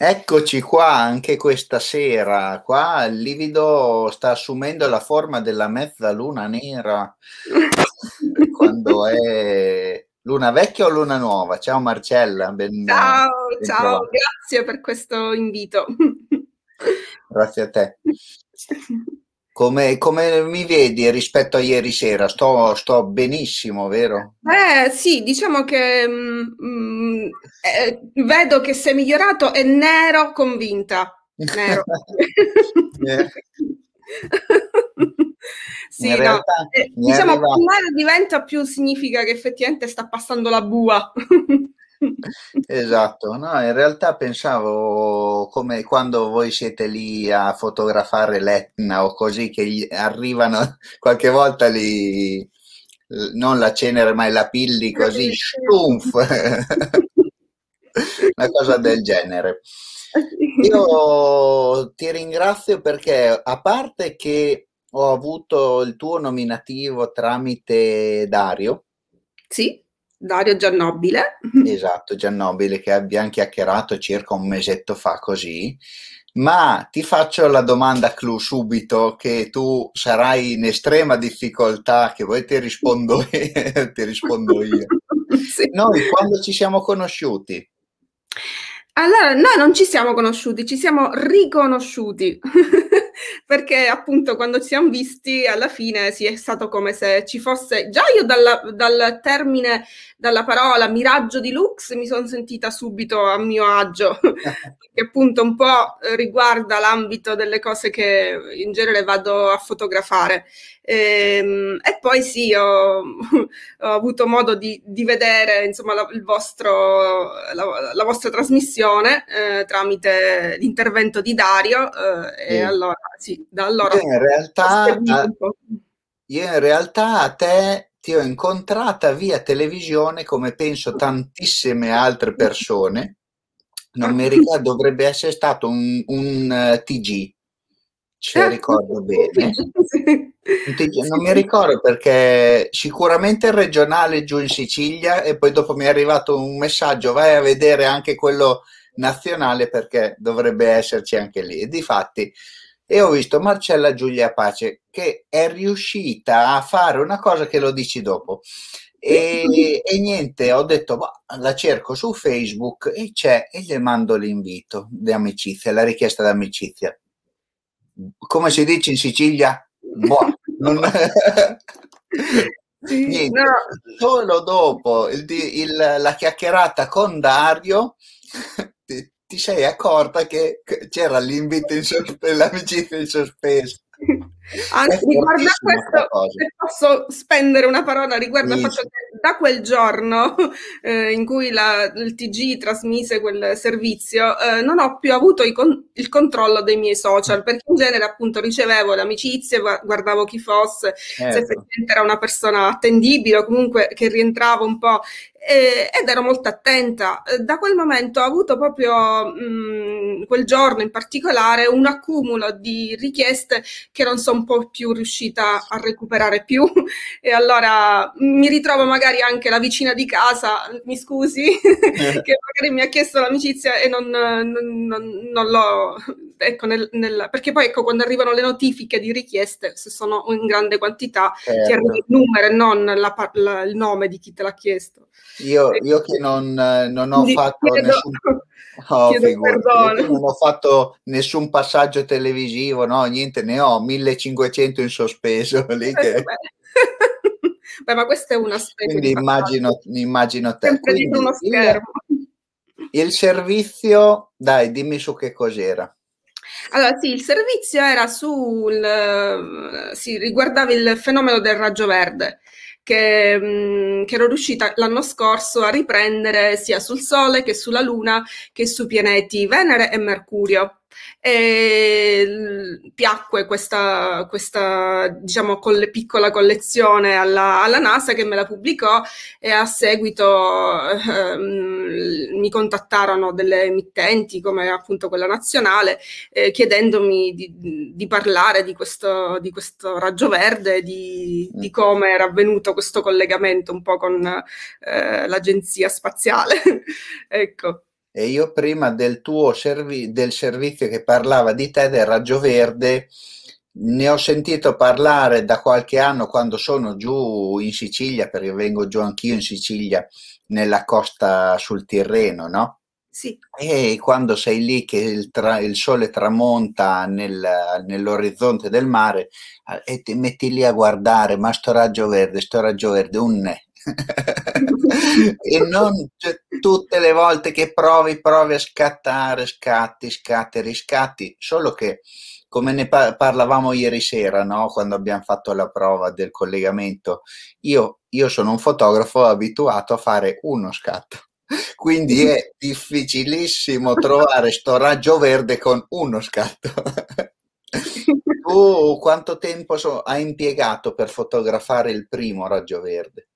Eccoci qua anche questa sera. Qua il livido sta assumendo la forma della mezzaluna nera. Quando è luna vecchia o luna nuova? Ciao Marcella. Ben, ciao, ben ciao, grazie per questo invito. Grazie a te. Come, come, mi vedi rispetto a ieri sera? Sto, sto benissimo, vero? Eh sì, diciamo che mh, mm, mm, eh, vedo che sei migliorato e nero convinta. Nero. eh. sì, realtà, no. eh, diciamo che nero diventa più significa che effettivamente sta passando la bua. Esatto, no, in realtà pensavo come quando voi siete lì a fotografare l'Etna o così che arrivano qualche volta lì, non la cenere ma la pilli così, stumf, una cosa del genere. Io ti ringrazio perché a parte che ho avuto il tuo nominativo tramite Dario. Sì Dario Giannobile. Esatto, Giannobile che abbiamo chiacchierato circa un mesetto fa così. Ma ti faccio la domanda clou subito che tu sarai in estrema difficoltà, che poi ti rispondo, ti rispondo io. Sì. Noi quando ci siamo conosciuti? Allora, noi non ci siamo conosciuti, ci siamo riconosciuti. Perché appunto quando ci siamo visti alla fine sì, è stato come se ci fosse già io dalla, dal termine dalla parola miraggio di Lux mi sono sentita subito a mio agio che appunto un po' riguarda l'ambito delle cose che in genere vado a fotografare. E, ehm, e poi sì ho, ho avuto modo di, di vedere insomma la, vostro, la, la, vostra trasmissione eh, tramite l'intervento di Dario eh, e allora sì, da allora io in realtà, io in realtà a te ti ho incontrata via televisione come penso tantissime altre persone. Non mi ricordo, dovrebbe essere stato un, un eh, TG, se ah, ricordo bene. Non mi ricordo perché sicuramente il regionale giù in Sicilia e poi dopo mi è arrivato un messaggio, vai a vedere anche quello nazionale perché dovrebbe esserci anche lì. E difatti e ho visto Marcella Giulia Pace che è riuscita a fare una cosa che lo dici dopo. E, e niente, ho detto, bah, la cerco su Facebook e c'è e le mando l'invito di amicizia, la richiesta d'amicizia. Come si dice in Sicilia? Boh, non... Niente, no. solo dopo il, il, la chiacchierata con Dario ti sei accorta che c'era l'invito in sospeso, l'amicizia in sospeso. Anzi, riguardo questo, se posso spendere una parola riguardo al fatto che da quel giorno eh, in cui la, il TG trasmise quel servizio, eh, non ho più avuto con, il controllo dei miei social, perché in genere appunto ricevevo le amicizie, guardavo chi fosse, certo. se effettivamente era una persona attendibile o comunque che rientrava un po' eh, ed ero molto attenta. Da quel momento ho avuto proprio mh, mm, quel giorno in particolare un accumulo di richieste che non sono un po' più riuscita a recuperare più e allora mi ritrovo magari anche la vicina di casa, mi scusi, che magari mi ha chiesto l'amicizia e non, non, non, non l'ho ecco, nel, nel, perché poi ecco, quando arrivano le notifiche di richieste, se sono in grande quantità, certo. ti arriva il numero e non la, la, il nome di chi te l'ha chiesto. Io, io che non, non ho fatto nessun... Oh, non ho fatto nessun passaggio televisivo, no, niente, ne ho 1500 in sospeso. Lì che... Beh, ma questa è una specie Quindi immagino, immagino te. Sempre Quindi, uno schermo. Il, il servizio, dai, dimmi su che cos'era. Allora, sì, il servizio era sul, sì, riguardava il fenomeno del raggio verde. Che, mh, che, ero riuscita l'anno scorso a riprendere sia sul Sole che sulla Luna che sui pianeti Venere e Mercurio e piacque questa, questa diciamo, coll- piccola collezione alla, alla, NASA che me la pubblicò e a seguito ehm, mi contattarono delle emittenti come appunto quella nazionale eh, chiedendomi di, di, parlare di questo, di questo raggio verde, di, di, come era avvenuto questo collegamento un po' con eh, l'agenzia spaziale. ecco. E io prima del tuo servi- del servizio che parlava di te, del raggio verde, ne ho sentito parlare da qualche anno quando sono giù in Sicilia, perché vengo giù anch'io in Sicilia, nella costa sul Tirreno, no? Sì. E quando sei lì che il, tra- il sole tramonta nel- nell'orizzonte del mare eh, e ti metti lì a guardare, ma sto raggio verde, sto raggio verde, un ne. e non cioè, tutte le volte che provi, provi a scattare, scatti, scatti, riscatti, solo che come ne par- parlavamo ieri sera, no? quando abbiamo fatto la prova del collegamento, io, io sono un fotografo abituato a fare uno scatto. Quindi è difficilissimo trovare sto raggio verde con uno scatto. tu quanto tempo so- hai impiegato per fotografare il primo raggio verde?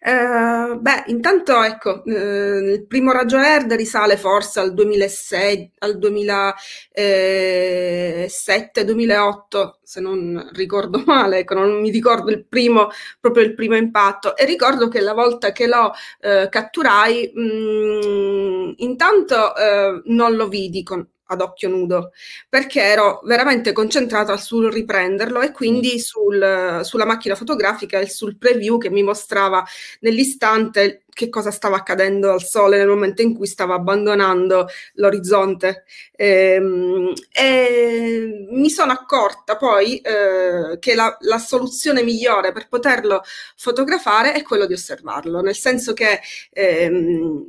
Eh, beh, intanto ecco, eh, il primo raggio Erd risale forse al 2006, al 2007-2008, se non ricordo male, ecco, non mi ricordo il primo, proprio il primo impatto. E ricordo che la volta che lo eh, catturai, mh, mm, intanto eh, non lo vidi con, ad occhio nudo, perché ero veramente concentrata sul riprenderlo e quindi mm. sul, sulla macchina fotografica e sul preview che mi mostrava nell'istante che cosa stava accadendo al sole nel momento in cui stava abbandonando l'orizzonte. E, ehm, e mi sono accorta poi eh, che la, la, soluzione migliore per poterlo fotografare è quello di osservarlo, nel senso che ehm,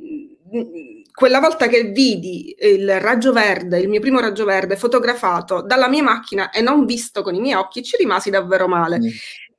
quella volta che vidi il raggio verde, il mio primo raggio verde fotografato dalla mia macchina e non visto con i miei occhi, ci rimasi davvero male. Mm.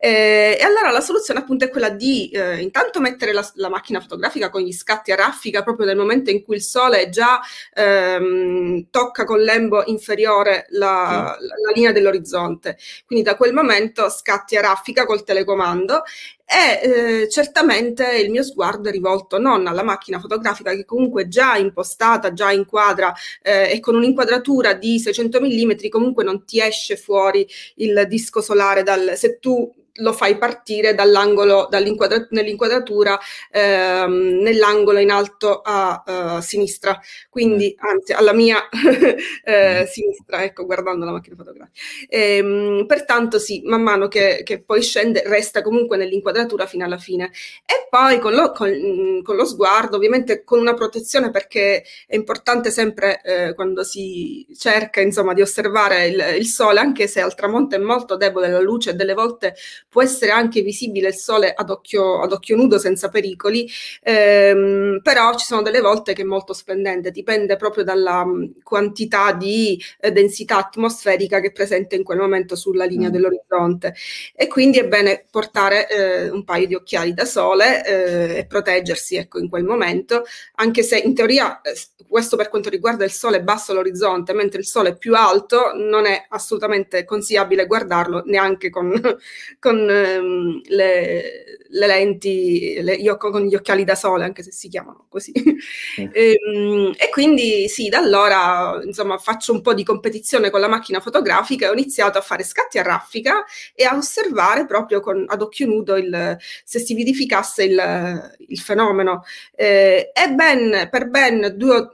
Eh, e allora la soluzione appunto è quella di eh, intanto mettere la, la, macchina fotografica con gli scatti a raffica proprio nel momento in cui il sole già ehm, tocca con l'embo inferiore la, mm. la, la, linea dell'orizzonte. Quindi da quel momento scatti a raffica col telecomando e eh, certamente il mio sguardo è rivolto non alla macchina fotografica che comunque già impostata, già inquadra eh, e con un'inquadratura di 600 mm comunque non ti esce fuori il disco solare dal, se tu lo fai partire dall'angolo, dall'inquadra- nell'inquadratura ehm, nell'angolo in alto a uh, sinistra, quindi mm. anzi alla mia eh, mm. sinistra, ecco, guardando la macchina fotografica. Ehm, pertanto sì, man mano che, che, poi scende, resta comunque nell'inquadratura fino alla fine. E poi con lo, con, con lo sguardo, ovviamente con una protezione perché è importante sempre eh, quando si cerca insomma di osservare il, il sole, anche se al tramonto è molto debole la luce e delle volte può essere anche visibile il sole ad occhio, ad occhio nudo senza pericoli, ehm, però ci sono delle volte che è molto splendente, dipende proprio dalla mm, quantità di eh, densità atmosferica che è presente in quel momento sulla linea mm. dell'orizzonte e quindi è bene portare eh, un paio di occhiali da sole eh, e proteggersi ecco, in quel momento, anche se in teoria eh, questo per quanto riguarda il sole basso all'orizzonte, mentre il sole è più alto non è assolutamente consigliabile guardarlo neanche con, con con ehm, le, le, lenti, le, io con gli occhiali da sole, anche se si chiamano così. E, ehm, e, quindi sì, da allora insomma faccio un po' di competizione con la macchina fotografica e ho iniziato a fare scatti a raffica e a osservare proprio con, ad occhio nudo il, se si verificasse il, il fenomeno. Eh, e ben, per ben due o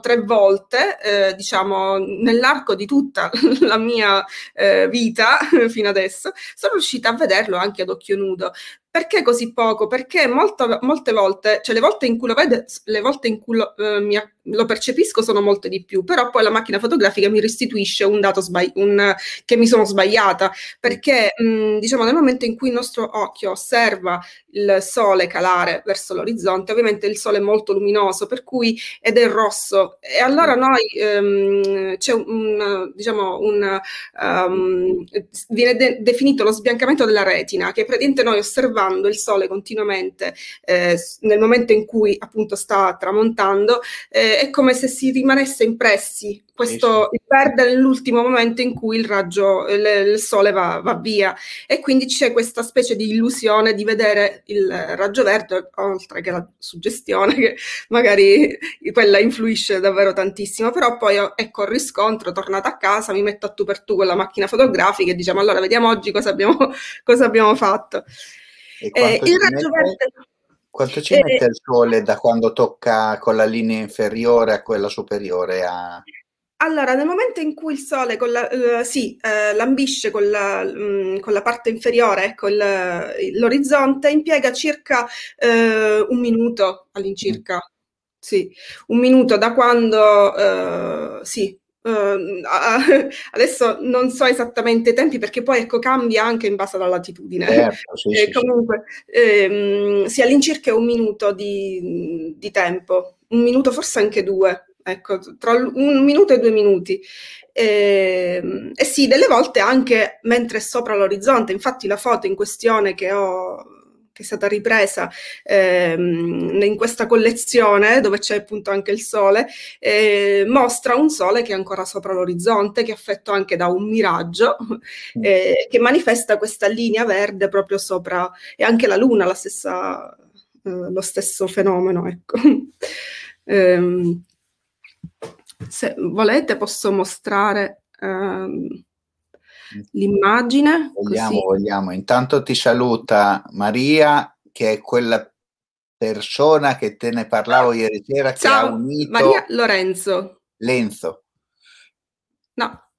tre volte, eh, diciamo, nell'arco di tutta la mia eh, vita fino adesso, sono riuscita a vederlo anche ad occhio nudo. Perché così poco? Perché molto, molte volte, cioè le volte in cui lo vedo, le volte in cui lo, eh, mi, lo percepisco sono molte di più, però poi la macchina fotografica mi restituisce un dato sbagli- un, che mi sono sbagliata, perché mh, diciamo nel momento in cui il nostro occhio osserva il sole calare verso l'orizzonte, ovviamente il sole è molto luminoso, per cui ed è rosso, e allora noi ehm, c'è un, diciamo, un, um, viene de- definito lo sbiancamento della retina, che praticamente noi osservando il sole continuamente eh, nel momento in cui appunto sta tramontando, eh, è come se si rimanesse impressi questo il verde nell'ultimo momento in cui il raggio, il, il sole va, va, via. E quindi c'è questa specie di illusione di vedere il raggio verde oltre che la suggestione che magari quella influisce davvero tantissimo. Però poi ecco il riscontro tornata a casa mi metto a tu per tu con la macchina fotografica e diciamo allora vediamo oggi cosa abbiamo, cosa abbiamo fatto eh, il raggio verde Quanto ci mette il sole da quando tocca con la linea inferiore a quella superiore a... Allora, nel momento in cui il Sole con la, uh, sì, uh, lambisce con la, um, con la, parte inferiore, ecco, il, l'orizzonte, impiega circa uh, un minuto all'incirca. Mm. Sì, un minuto da quando, sì, Uh, adesso non so esattamente i tempi perché poi ecco cambia anche in base alla latitudine. Certo, sì, eh, sì, comunque sì. ehm, si all'incirca un minuto di, di, tempo, un minuto forse anche due, ecco, tra un minuto e due minuti. E, ehm, e sì, delle volte anche mentre è sopra l'orizzonte, infatti la foto in questione che ho che è stata ripresa ehm, in questa collezione dove c'è appunto anche il sole, eh, mostra un sole che è ancora sopra l'orizzonte, che è affetto anche da un miraggio, mm. eh, che manifesta questa linea verde proprio sopra, e anche la luna la stessa, eh, lo stesso fenomeno. Ecco. Ehm, se volete posso mostrare ehm, l'immagine. Vogliamo, vogliamo. Intanto ti saluta Maria, che è quella persona che te ne parlavo ieri sera che ha unito Maria Lorenzo. Lenzo. No,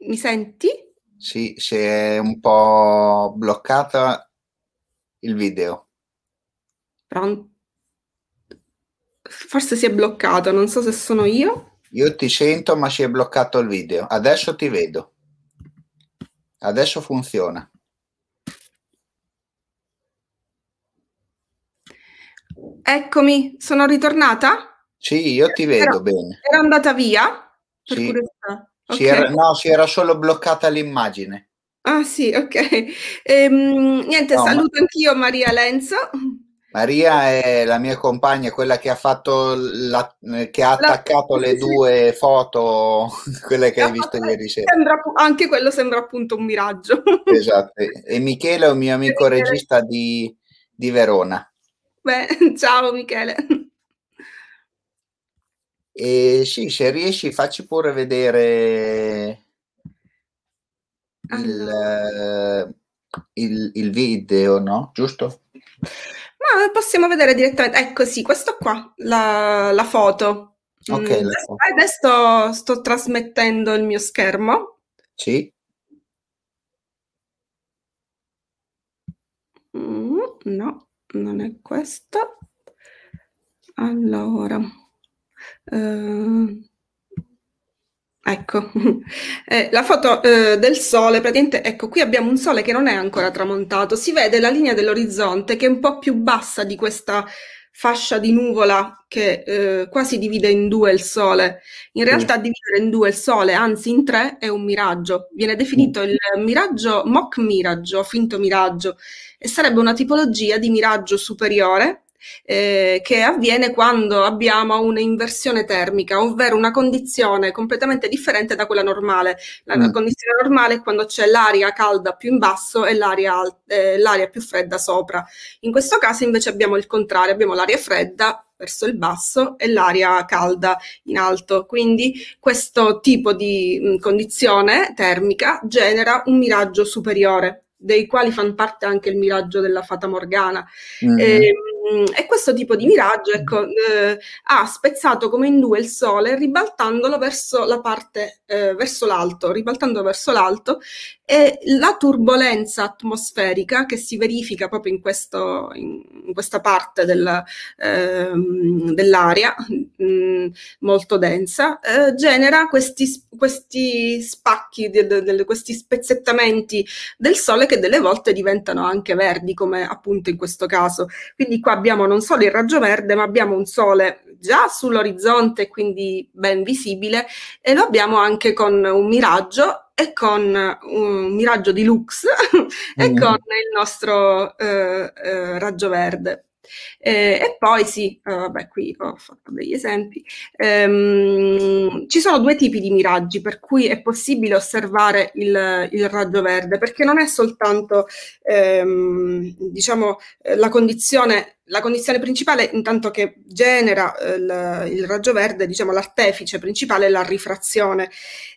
mi senti? Sì, si è un po' bloccata il video. Pronto? Forse si è bloccato, non so se sono io. Io ti sento, ma si è bloccato il video. Adesso ti vedo. Adesso funziona. Eccomi, sono ritornata? Sì, io ti vedo ero, bene. Era andata via? Sì. Okay. Si era, no, si era solo bloccata l'immagine. Ah sì, ok. Ehm, niente, no, saluto ma... anch'io Maria Lenzo. Maria è la mia compagna, quella che ha fatto la, che ha attaccato la, le due foto, quelle che hai visto ieri sera. Sembra, anche quello sembra appunto un miraggio. Esatto. E Michele è un mio amico regista di, di Verona. Beh, ciao Michele. E sì, se riesci, facci pure vedere allora. il, il, il video, no? Giusto? Ma possiamo vedere direttamente. Ecco sì, questo qua, la, la foto. Ok. Mm, adesso sto trasmettendo il mio schermo. Sì. Mm, no, non è questo. Allora. Uh, Ecco, eh, la foto eh, del sole, praticamente, ecco, qui abbiamo un sole che non è ancora tramontato, si vede la linea dell'orizzonte che è un po' più bassa di questa fascia di nuvola che eh, quasi divide in due il sole. In realtà dividere in due il sole, anzi in tre, è un miraggio. Viene definito il miraggio mock miraggio, finto miraggio, e sarebbe una tipologia di miraggio superiore eh, che avviene quando abbiamo un'inversione termica, ovvero una condizione completamente differente da quella normale. La mm. condizione normale è quando c'è l'aria calda più in basso e l'aria, eh, l'aria più fredda sopra. In questo caso invece abbiamo il contrario, abbiamo l'aria fredda verso il basso e l'aria calda in alto. Quindi questo tipo di mh, condizione termica genera un miraggio superiore, dei quali fanno parte anche il miraggio della Fata Morgana. Mm-hmm. E, Mhmm, e questo tipo di miraggio ecco, eh, ha spezzato come in due il Sole, ribaltandolo verso la parte, eh, verso l'alto, ribaltandolo verso l'alto, e la turbolenza atmosferica che si verifica proprio in, questo, in questa parte del, eh, dell'aria mh, mhmm, molto densa, eh, genera questi, questi spacchi, de, de, de, questi spezzettamenti del Sole che delle volte diventano anche verdi, come appunto in questo caso. Quindi qua abbiamo non solo il raggio verde, ma abbiamo un sole già sull'orizzonte, quindi ben visibile, e lo abbiamo anche con un miraggio e con un miraggio di lux e mm. con il nostro eh, eh, raggio verde. Eh, e poi sì, uh, vabbè, qui ho fatto degli esempi. Ehm, ci sono due tipi di miraggi per cui è possibile osservare il, il raggio verde, perché non è soltanto ehm, diciamo, la condizione la condizione principale, intanto che genera eh, il, il, raggio verde, diciamo l'artefice principale è la rifrazione.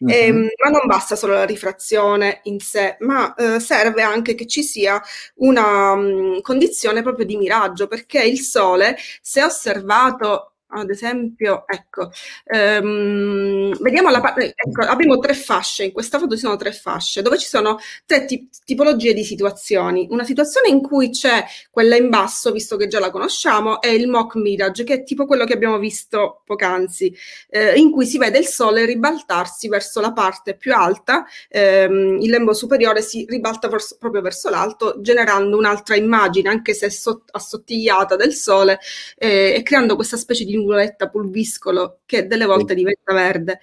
Mm-hmm. E, ehm, ma non basta solo la rifrazione in sé, ma eh, serve anche che ci sia una um, condizione proprio di miraggio, perché il Sole, se osservato ad esempio, ecco, ehm, vediamo la parte, ecco, abbiamo tre fasce, in questa foto ci sono tre fasce, dove ci sono tre tip- tipologie di situazioni. Una situazione in cui c'è quella in basso, visto che già la conosciamo, è il mock mirage, che è tipo quello che abbiamo visto poc'anzi, eh, in cui si vede il sole ribaltarsi verso la parte più alta, ehm, il lembo superiore si ribalta verso, proprio verso l'alto, generando un'altra immagine, anche se sott- assottigliata del sole, eh, e creando questa specie di nuvoletta pulviscolo che delle volte diventa verde.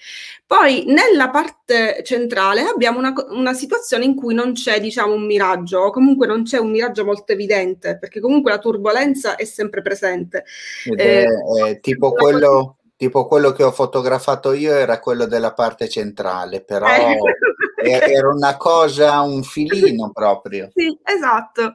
Poi nella parte centrale abbiamo una, una, situazione in cui non c'è diciamo un miraggio o comunque non c'è un miraggio molto evidente perché comunque la turbolenza è sempre presente. Ed è, eh, è tipo quello... Tipo quello che ho fotografato io era quello della parte centrale, però eh. era una cosa, un filino proprio. Sì, esatto.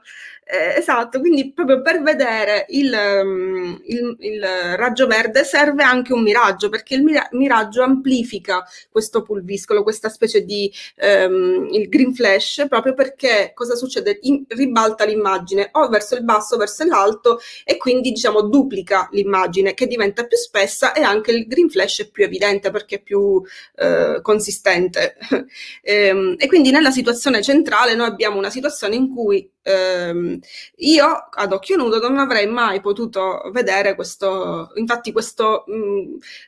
Eh, esatto, quindi proprio per vedere il, um, il, il, raggio verde serve anche un miraggio, perché il mira- miraggio amplifica questo pulviscolo, questa specie di um, il green flash, proprio perché cosa succede? In, ribalta l'immagine o verso il basso o verso l'alto e quindi diciamo duplica l'immagine che diventa più spessa e anche il green flash è più evidente perché è più uh, consistente. e, ehm, e quindi nella situazione centrale noi abbiamo una situazione in cui ehm, io ad occhio nudo non avrei mai potuto vedere questo, infatti questa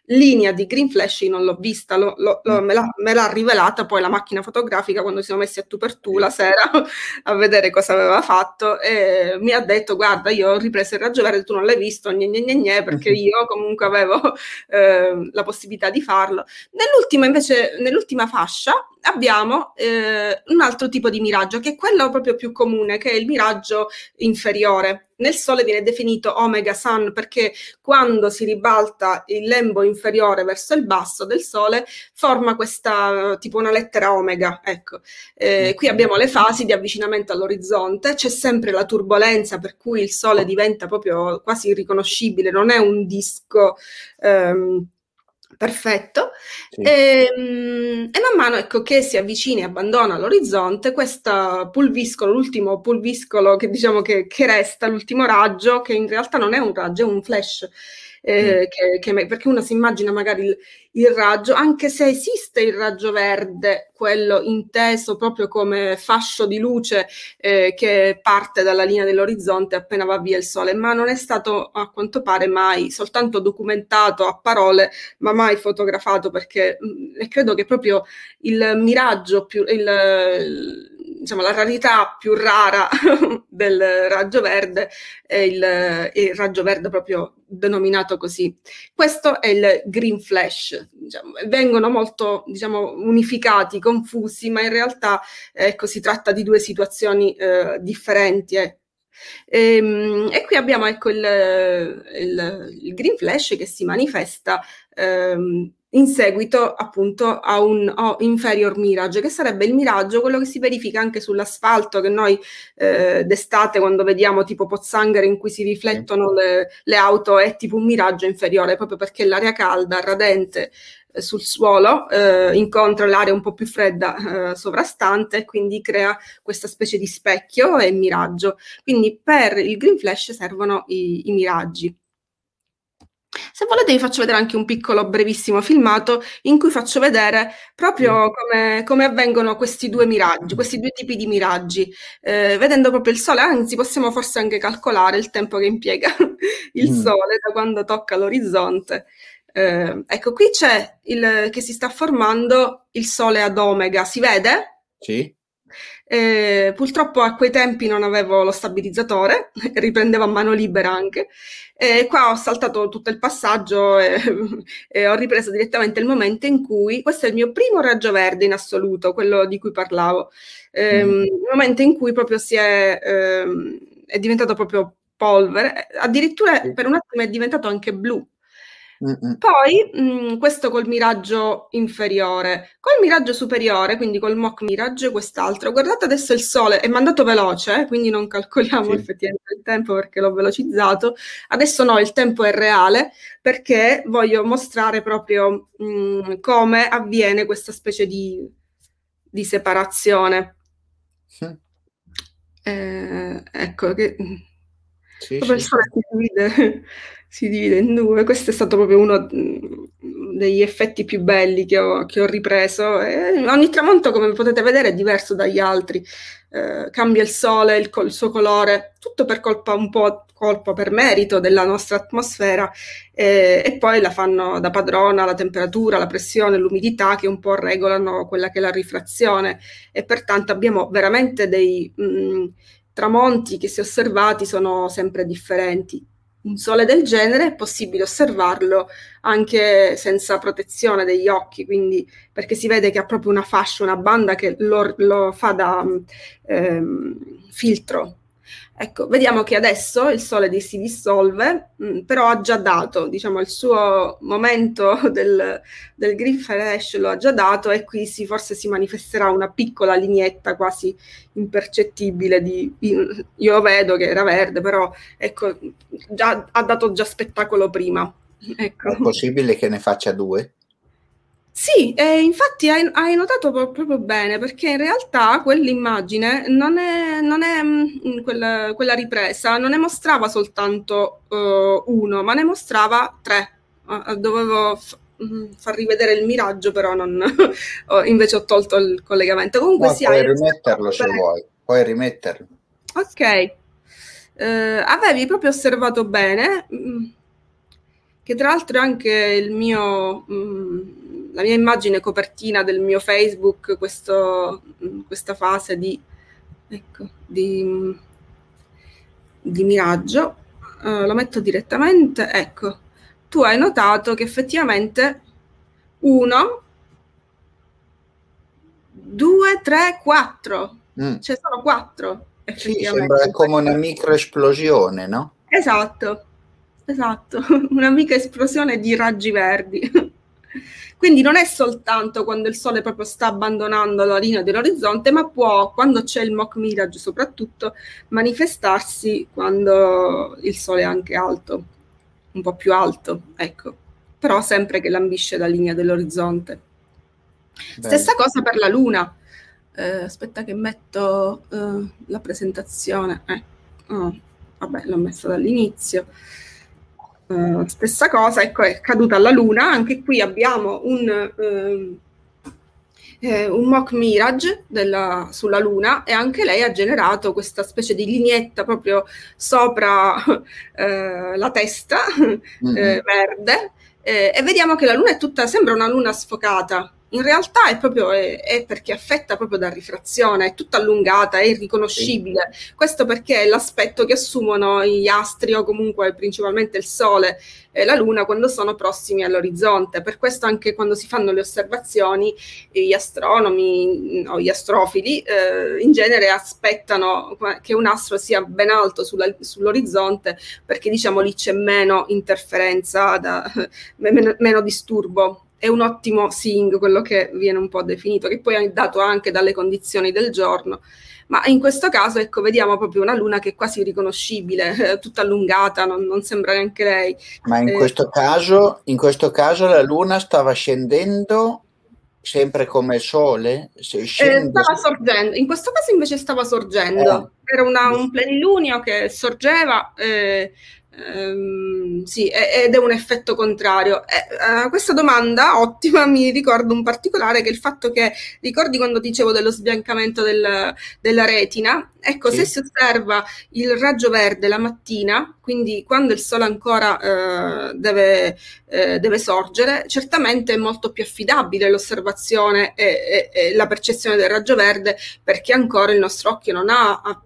linea di green flash non l'ho vista, lo, lo, lo, me, l'ha, me, l'ha, rivelata poi la macchina fotografica quando si siamo messi a tu per tu la sera a vedere cosa aveva fatto e mi ha detto guarda io ho ripreso il raggio verde, tu non l'hai visto, gne, gne, gne, perché io comunque avevo eh, la possibilità di farlo. Nell'ultima invece, nell'ultima fascia abbiamo eh, un altro tipo di miraggio che è quello proprio più comune, che è il miraggio inferiore. Nel Sole viene definito omega sun perché quando si ribalta il lembo inferiore verso il basso del Sole forma questa tipo una lettera omega. Ecco. Eh, qui abbiamo le fasi di avvicinamento all'orizzonte, c'è sempre la turbolenza per cui il Sole diventa proprio quasi irriconoscibile, non è un disco. Ehm, Perfetto. Sì. E, ehm, e, man mano ecco, che si avvicina e abbandona l'orizzonte, questo pulviscolo, l'ultimo pulviscolo che diciamo che, che resta, l'ultimo raggio, che in realtà non è un raggio, è un flash eh, che, che, perché uno si immagina magari il, il, raggio, anche se esiste il raggio verde, quello inteso proprio come fascio di luce eh, che parte dalla linea dell'orizzonte appena va via il sole, ma non è stato a quanto pare mai soltanto documentato a parole, ma mai fotografato perché mh, credo che proprio il miraggio più il, il diciamo, la rarità più rara del raggio verde è il, il, raggio verde proprio denominato così. Questo è il green flash. Diciamo, vengono molto diciamo, unificati, confusi, ma in realtà ecco, si tratta di due situazioni eh, differenti. Eh. E, ehm, e, qui abbiamo ecco, il, il, il, green flash che si manifesta ehm, in seguito appunto a un oh, inferior mirage, che sarebbe il miraggio, quello che si verifica anche sull'asfalto, che noi eh, d'estate quando vediamo tipo pozzanghere in cui si riflettono le, le, auto è tipo un miraggio inferiore, proprio perché l'aria calda, radente eh, sul suolo, eh, incontra l'area un po' più fredda eh, sovrastante e quindi crea questa specie di specchio e miraggio. Quindi per il green flash servono i, i miraggi. Se volete vi faccio vedere anche un piccolo brevissimo filmato in cui faccio vedere proprio come, come avvengono questi due miraggi, questi due tipi di miraggi, eh, vedendo proprio il sole, anzi possiamo forse anche calcolare il tempo che impiega il mm. sole da quando tocca l'orizzonte. Eh, ecco, qui c'è il che si sta formando il sole ad omega, si vede? Sì. Eh, purtroppo a quei tempi non avevo lo stabilizzatore, riprendevo a mano libera anche. E qua ho saltato tutto il passaggio e, e, ho ripreso direttamente il momento in cui, questo è il mio primo raggio verde in assoluto, quello di cui parlavo, ehm, mm. il momento in cui proprio si è, ehm, è diventato proprio polvere, addirittura per un attimo è diventato anche blu. Mm-mm. Poi mh, mm, questo col miraggio inferiore, col miraggio superiore, quindi col mock mirage, quest'altro. Guardate adesso il sole è mandato veloce, quindi non calcoliamo sì. effettivamente il tempo perché l'ho velocizzato. Adesso no, il tempo è reale perché voglio mostrare proprio mh, mm, come avviene questa specie di, di separazione. Sì. Eh, ecco che sì, proprio il sole si divide si divide in due. Questo è stato proprio uno mm, degli effetti più belli che ho, che ho ripreso. E ogni tramonto, come potete vedere, è diverso dagli altri. Eh, cambia il sole, il, il, suo colore, tutto per colpa un po' colpa per merito della nostra atmosfera eh, e poi la fanno da padrona la temperatura, la pressione, l'umidità che un po' regolano quella che è la rifrazione e pertanto abbiamo veramente dei mh, mm, tramonti che se osservati sono sempre differenti un sole del genere è possibile osservarlo anche senza protezione degli occhi, quindi perché si vede che ha proprio una fascia, una banda che lo, lo fa da ehm, filtro Ecco, vediamo che adesso il Sole si dissolve, mh, mm, però ha già dato, diciamo, il suo momento del, del green flash lo ha già dato e qui si, forse si manifesterà una piccola lineetta quasi impercettibile di, io vedo che era verde, però ecco, già, ha dato già spettacolo prima. Ecco. È possibile che ne faccia due? Sì, e infatti hai, hai notato proprio bene, perché in realtà quell'immagine non è, non è mh, quella, quella ripresa, non ne mostrava soltanto uh, uno, ma ne mostrava tre. Uh, dovevo f- far rivedere il miraggio, però non, invece ho tolto il collegamento. Comunque no, puoi rimetterlo se vuoi, puoi rimetterlo. Ok. Uh, avevi proprio osservato bene, mh, che tra l'altro è anche il mio... La mia immagine copertina del mio Facebook, questo, questa fase di, ecco, di, di miraggio, uh, lo metto direttamente, ecco, tu hai notato che effettivamente uno, due, tre, quattro, mm. ce sono quattro. Sì, sembra come una microesplosione, no? Esatto, esatto, una micro esplosione di raggi verdi. Quindi non è soltanto quando il Sole proprio sta abbandonando la linea dell'orizzonte, ma può, quando c'è il mock mirage soprattutto, manifestarsi quando il Sole è anche alto, un po' più alto, ecco, però sempre che lambisce la linea dell'orizzonte. Beh. Stessa cosa per la Luna. Eh, aspetta che metto eh, la presentazione. Eh. Oh, vabbè, l'ho messa dall'inizio. Uh, stessa cosa, ecco, è caduta la Luna, anche qui abbiamo un, uh, eh, un mock mirage della, sulla Luna e anche lei ha generato questa specie di lineetta proprio sopra uh, la testa mm-hmm. verde e vediamo che la Luna è tutta, sembra una Luna sfocata, in realtà è proprio è, è perché affetta proprio da rifrazione, è tutta allungata, è irriconoscibile. Sì. Questo perché è l'aspetto che assumono gli astri o comunque principalmente il Sole e la Luna quando sono prossimi all'orizzonte. Per questo anche quando si fanno le osservazioni gli astronomi o gli astrofili eh, in genere aspettano che un astro sia ben alto sulla, sull'orizzonte perché diciamo lì c'è meno interferenza, da, meno, meno disturbo è un ottimo sing, quello che viene un po' definito, che poi è dato anche dalle condizioni del giorno. Ma in questo caso, ecco, vediamo proprio una luna che è quasi riconoscibile, eh, tutta allungata, non, non, sembra neanche lei. Ma in, eh, questo caso, in questo caso la luna stava scendendo sempre come il sole? Eh, stava sorgendo, in questo caso invece stava sorgendo. Eh. Era una, un plenilunio che sorgeva, eh, Ehm, sì, ed è un effetto contrario. Eh, uh, questa domanda ottima mi ricorda un particolare che è il fatto che ricordi quando dicevo dello sbiancamento del, della retina? Ecco, sì. se si osserva il raggio verde la mattina, quindi quando il sole ancora uh, deve, uh, deve, sorgere, certamente è molto più affidabile l'osservazione e, e, e, la percezione del raggio verde perché ancora il nostro occhio non ha, ha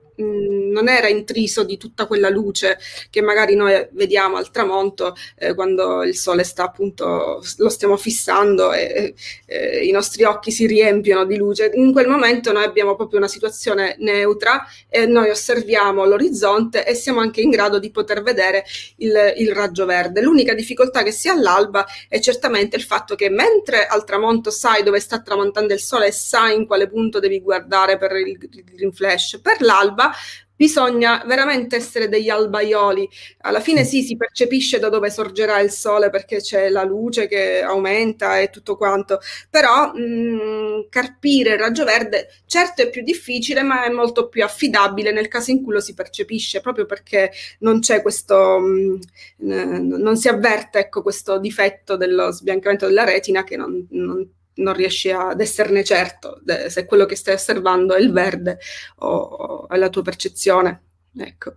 non era intriso di tutta quella luce che magari noi vediamo al tramonto eh, quando il sole sta appunto, lo stiamo fissando e eh, i nostri occhi si riempiono di luce. In quel momento noi abbiamo proprio una situazione neutra e noi osserviamo l'orizzonte e siamo anche in grado di poter vedere il, il raggio verde. L'unica difficoltà che si ha all'alba è certamente il fatto che mentre al tramonto sai dove sta tramontando il sole e sai in quale punto devi guardare per il green flash, per l'alba bisogna veramente essere degli albaioli. Alla fine sì, si percepisce da dove sorgerà il sole perché c'è la luce che aumenta e tutto quanto, però mh, mm, carpire il raggio verde certo è più difficile, ma è molto più affidabile nel caso in cui lo si percepisce, proprio perché non c'è questo, mh, mm, non si avverte ecco, questo difetto dello sbiancamento della retina che non, non non riesci ad esserne certo de, se quello che stai osservando è il verde o, o è la tua percezione. Ecco.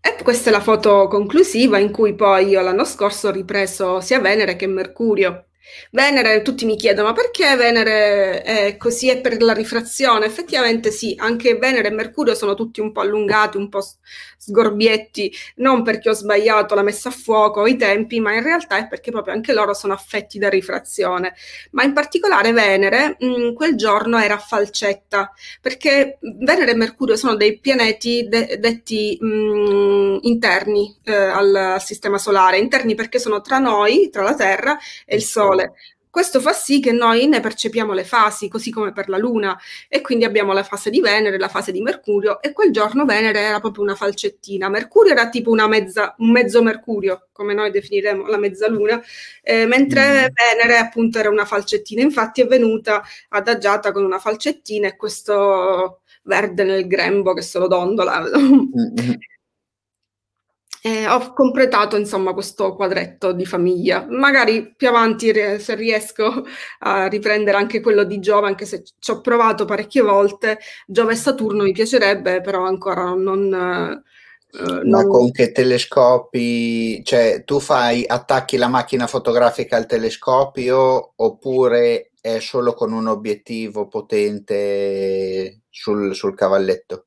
E questa è la foto conclusiva in cui poi io l'anno scorso ho ripreso sia Venere che Mercurio Venere, tutti mi chiedono ma perché Venere è così è per la rifrazione? Effettivamente sì, anche Venere e Mercurio sono tutti un po' allungati, un po' sgorbietti, non perché ho sbagliato la messa a fuoco i tempi, ma in realtà è perché proprio anche loro sono affetti da rifrazione. Ma in particolare Venere mh, mm, quel giorno era falcetta, perché Venere e Mercurio sono dei pianeti de- detti mh, mm, interni eh, al sistema solare, interni perché sono tra noi, tra la Terra e il Sole Sole. Questo fa sì che noi ne percepiamo le fasi, così come per la Luna, e quindi abbiamo la fase di Venere, la fase di Mercurio, e quel giorno Venere era proprio una falcettina. Mercurio era tipo una mezza, un mezzo Mercurio, come noi definiremo la mezzaluna, eh, mentre mm. Venere appunto era una falcettina. Infatti è venuta adagiata con una falcettina e questo verde nel grembo che solo dondola. Mm-hmm. Eh, ho completato insomma questo quadretto di famiglia. Magari più avanti, se riesco a riprendere anche quello di Giove, anche se ci ho provato parecchie volte. Giove e Saturno mi piacerebbe, però ancora non. Eh, Ma con che telescopi? Cioè, tu fai, attacchi la macchina fotografica al telescopio oppure è solo con un obiettivo potente sul, sul cavalletto?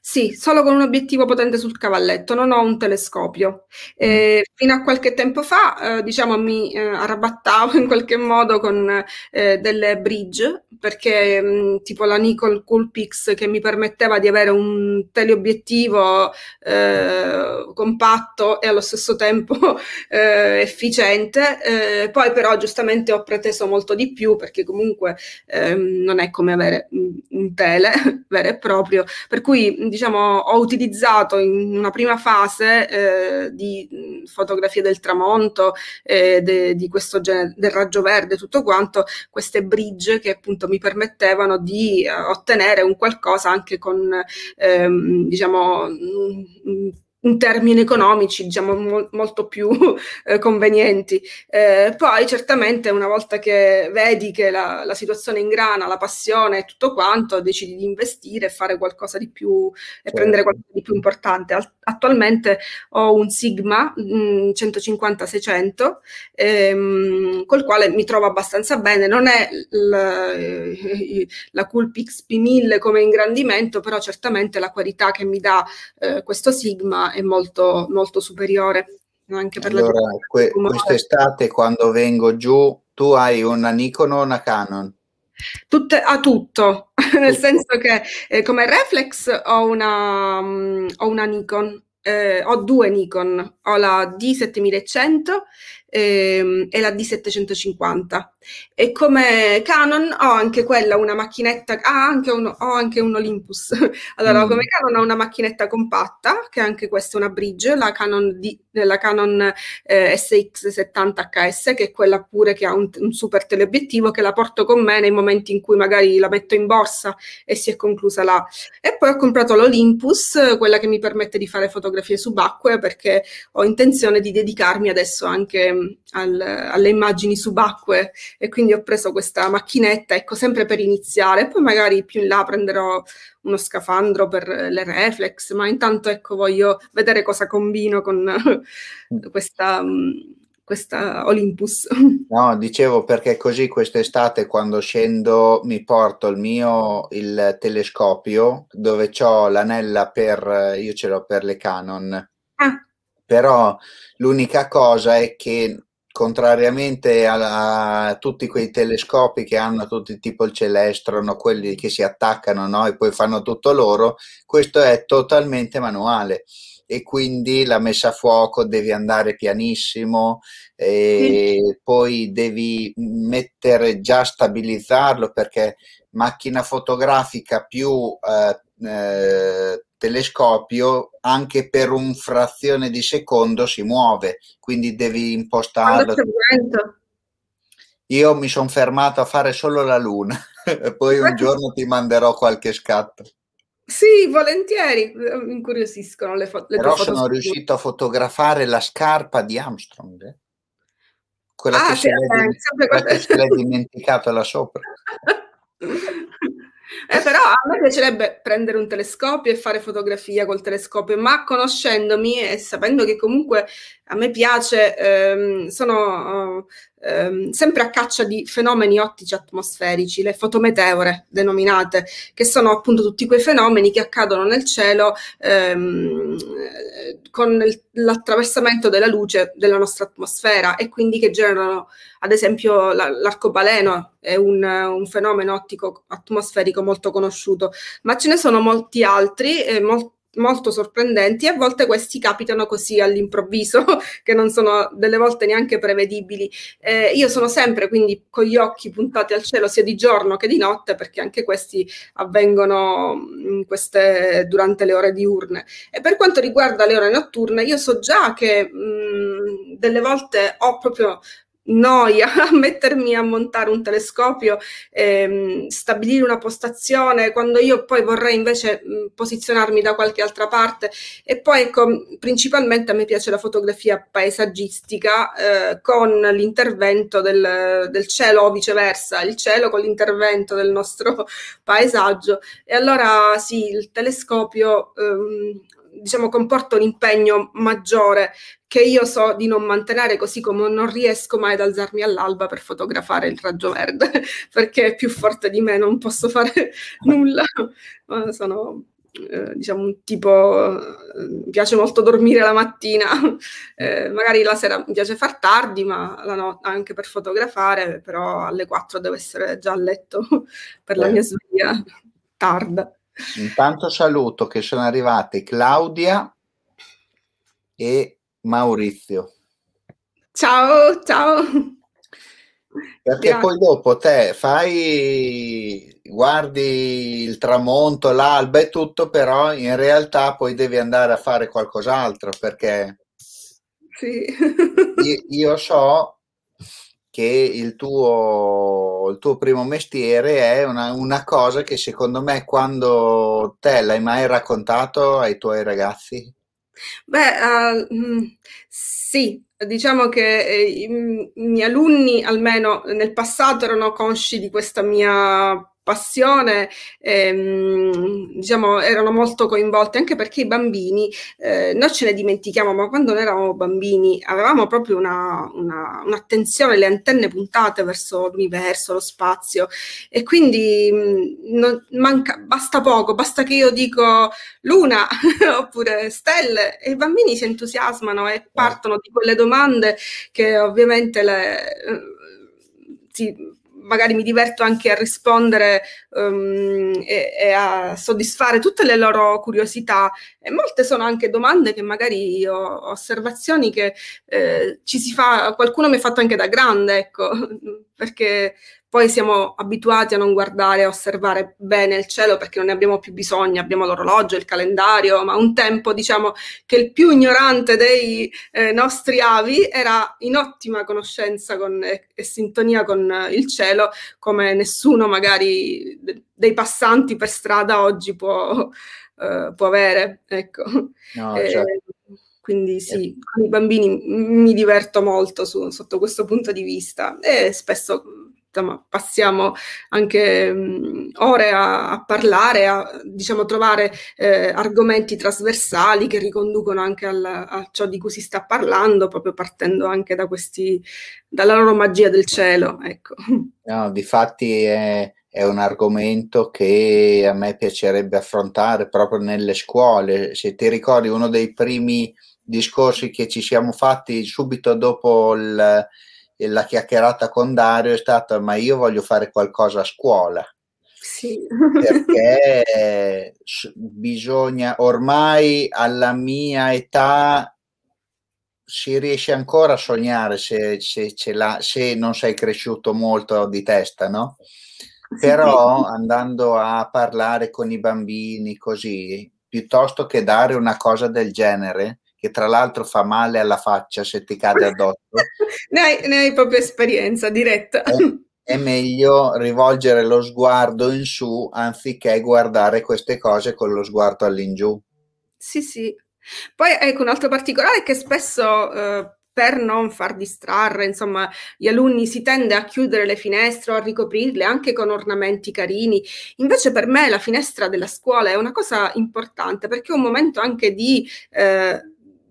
Sì, solo con un obiettivo potente sul cavalletto, non ho un telescopio. Eh, fino a qualche tempo fa, eh, diciamo, mi eh, arrabattavo in qualche modo con eh, delle bridge, perché mh, mm, tipo la Nikon Coolpix che mi permetteva di avere un teleobiettivo eh, compatto e allo stesso tempo eh, efficiente. poi però giustamente ho preteso molto di più, perché comunque ehm, non è come avere un tele vero e proprio, per cui diciamo, ho utilizzato in una prima fase eh, di fotografie del tramonto, eh, de, di questo genere, del raggio verde, tutto quanto, queste bridge che appunto mi permettevano di eh, ottenere un qualcosa anche con, ehm, diciamo, mh, in termini economici diciamo mo- molto più eh, convenienti. Eh, poi certamente una volta che vedi che la, la, situazione ingrana, la passione e tutto quanto, decidi di investire e fare qualcosa di più e certo. prendere qualcosa di più importante. Al- attualmente ho un Sigma 150-600 ehm, col quale mi trovo abbastanza bene. Non è la, la Coolpix P1000 come ingrandimento, però certamente la qualità che mi dà eh, questo Sigma è molto, molto superiore. Anche per allora, la que- quest'estate quando vengo giù, tu hai una Nikon o una Canon? Tutte, a tutto, nel senso che eh, come reflex ho una, um, ho una Nikon, eh, ho due Nikon, ho la D7100 ehm, e la D750 e come Canon ho anche quella, una macchinetta, ah, anche uno, ho anche un Olympus. allora, mm. come Canon ho una macchinetta compatta, che anche questa è una bridge, la Canon, di, la Canon eh, SX70HS, che è quella pure che ha un, un, super teleobiettivo, che la porto con me nei momenti in cui magari la metto in borsa e si è conclusa là. E poi ho comprato l'Olympus, quella che mi permette di fare fotografie subacquee, perché ho intenzione di dedicarmi adesso anche mm, al, alle immagini subacquee e quindi ho preso questa macchinetta, ecco, sempre per iniziare, poi magari più in là prenderò uno scafandro per le reflex, ma intanto ecco voglio vedere cosa combino con questa, questa Olympus. No, dicevo perché così quest'estate quando scendo mi porto il mio il telescopio dove ho l'anella per, io ce l'ho per le Canon. Ah. Però l'unica cosa è che contrariamente a, a, tutti quei telescopi che hanno tutti tipo il celestrono, quelli che si attaccano no? e poi fanno tutto loro, questo è totalmente manuale e quindi la messa a fuoco devi andare pianissimo e sì. poi devi mettere già stabilizzarlo perché macchina fotografica più eh, eh, telescopio anche per un frazione di secondo si muove quindi devi impostarlo io mi sono fermato a fare solo la luna poi un giorno ti manderò qualche scatto sì, volentieri, mi incuriosiscono le, fo- le Però sono riuscito a fotografare la scarpa di Armstrong. Eh? Quella ah, che, se l'hai, quella che se l'hai dimenticato là sopra. Eh, però a me piacerebbe prendere un telescopio e fare fotografia col telescopio, ma conoscendomi e sapendo che comunque a me piace, ehm, sono ehm, sempre a caccia di fenomeni ottici atmosferici, le fotometeore denominate, che sono appunto tutti quei fenomeni che accadono nel cielo ehm, con il, l'attraversamento della luce della nostra atmosfera e quindi che generano, ad esempio, la, l'arcobaleno è un, un, fenomeno ottico atmosferico molto conosciuto, ma ce ne sono molti altri, eh, molti molto sorprendenti e a volte questi capitano così all'improvviso che non sono delle volte neanche prevedibili. Eh, io sono sempre quindi con gli occhi puntati al cielo sia di giorno che di notte perché anche questi avvengono queste, durante le ore diurne. E per quanto riguarda le ore notturne, io so già che mh, delle volte ho proprio noia mettermi a montare un telescopio, ehm, stabilire una postazione, quando io poi vorrei invece mh, posizionarmi da qualche altra parte. E poi ecco, principalmente a me piace la fotografia paesaggistica eh, con l'intervento del, del, cielo o viceversa, il cielo con l'intervento del nostro paesaggio. E allora sì, il telescopio ehm, diciamo, comporta un impegno maggiore che io so di non mantenere, così come non riesco mai ad alzarmi all'alba per fotografare il raggio verde, perché è più forte di me, non posso fare nulla. Sono eh, diciamo un tipo eh, mi piace molto dormire la mattina eh, magari la sera mi piace far tardi ma la notte anche per fotografare però alle 4 devo essere già a letto per la mia sveglia tarda Intanto saluto che sono arrivate Claudia e Maurizio. Ciao, ciao. Perché Grazie. poi dopo te fai, guardi il tramonto, l'alba e tutto, però in realtà poi devi andare a fare qualcos'altro perché sì. io, io so che il tuo, il tuo primo mestiere è una, una, cosa che secondo me quando te l'hai mai raccontato ai tuoi ragazzi? Beh, uh, sì, diciamo che eh, i miei alunni almeno nel passato erano consci di questa mia passione, ehm, diciamo, erano molto coinvolti anche perché i bambini, eh, noi ce ne dimentichiamo, ma quando noi eravamo bambini avevamo proprio una, una, un'attenzione, le antenne puntate verso l'universo, lo spazio e quindi mh, mm, non, manca, basta poco, basta che io dico luna oppure stelle e i bambini si entusiasmano e partono di quelle domande che ovviamente le... Eh, si, magari mi diverto anche a rispondere um, e, e, a soddisfare tutte le loro curiosità. E molte sono anche domande che magari ho osservazioni che eh, ci si fa, qualcuno mi ha fatto anche da grande, ecco, perché poi siamo abituati a non guardare, a osservare bene il cielo perché non ne abbiamo più bisogno, abbiamo l'orologio, il calendario, ma un tempo diciamo che il più ignorante dei eh, nostri avi era in ottima conoscenza con, e, e, sintonia con il cielo, come nessuno magari dei passanti per strada oggi può, eh, può avere. Ecco. No, eh, certo. Quindi sì, eh. con i bambini mi diverto molto su, sotto questo punto di vista e spesso insomma, passiamo anche mh, ore a, a, parlare, a diciamo, trovare eh, argomenti trasversali che riconducono anche al, a ciò di cui si sta parlando, proprio partendo anche da questi, dalla loro magia del cielo. Ecco. No, difatti è, è un argomento che a me piacerebbe affrontare proprio nelle scuole. Se ti ricordi, uno dei primi discorsi che ci siamo fatti subito dopo il, la chiacchierata con Dario è stata ma io voglio fare qualcosa a scuola. Sì. Perché bisogna, ormai alla mia età si riesce ancora a sognare se, se, se non sei cresciuto molto di testa, no? Però andando a parlare con i bambini così, piuttosto che dare una cosa del genere, che tra l'altro fa male alla faccia se ti cade addosso. ne, hai, ne hai proprio esperienza diretta. È, è meglio rivolgere lo sguardo in su anziché guardare queste cose con lo sguardo all'ingiù. Sì, sì. Poi ecco un altro particolare che spesso eh, per non far distrarre, insomma, gli alunni si tende a chiudere le finestre o a ricoprirle anche con ornamenti carini. Invece per me la finestra della scuola è una cosa importante perché è un momento anche di eh,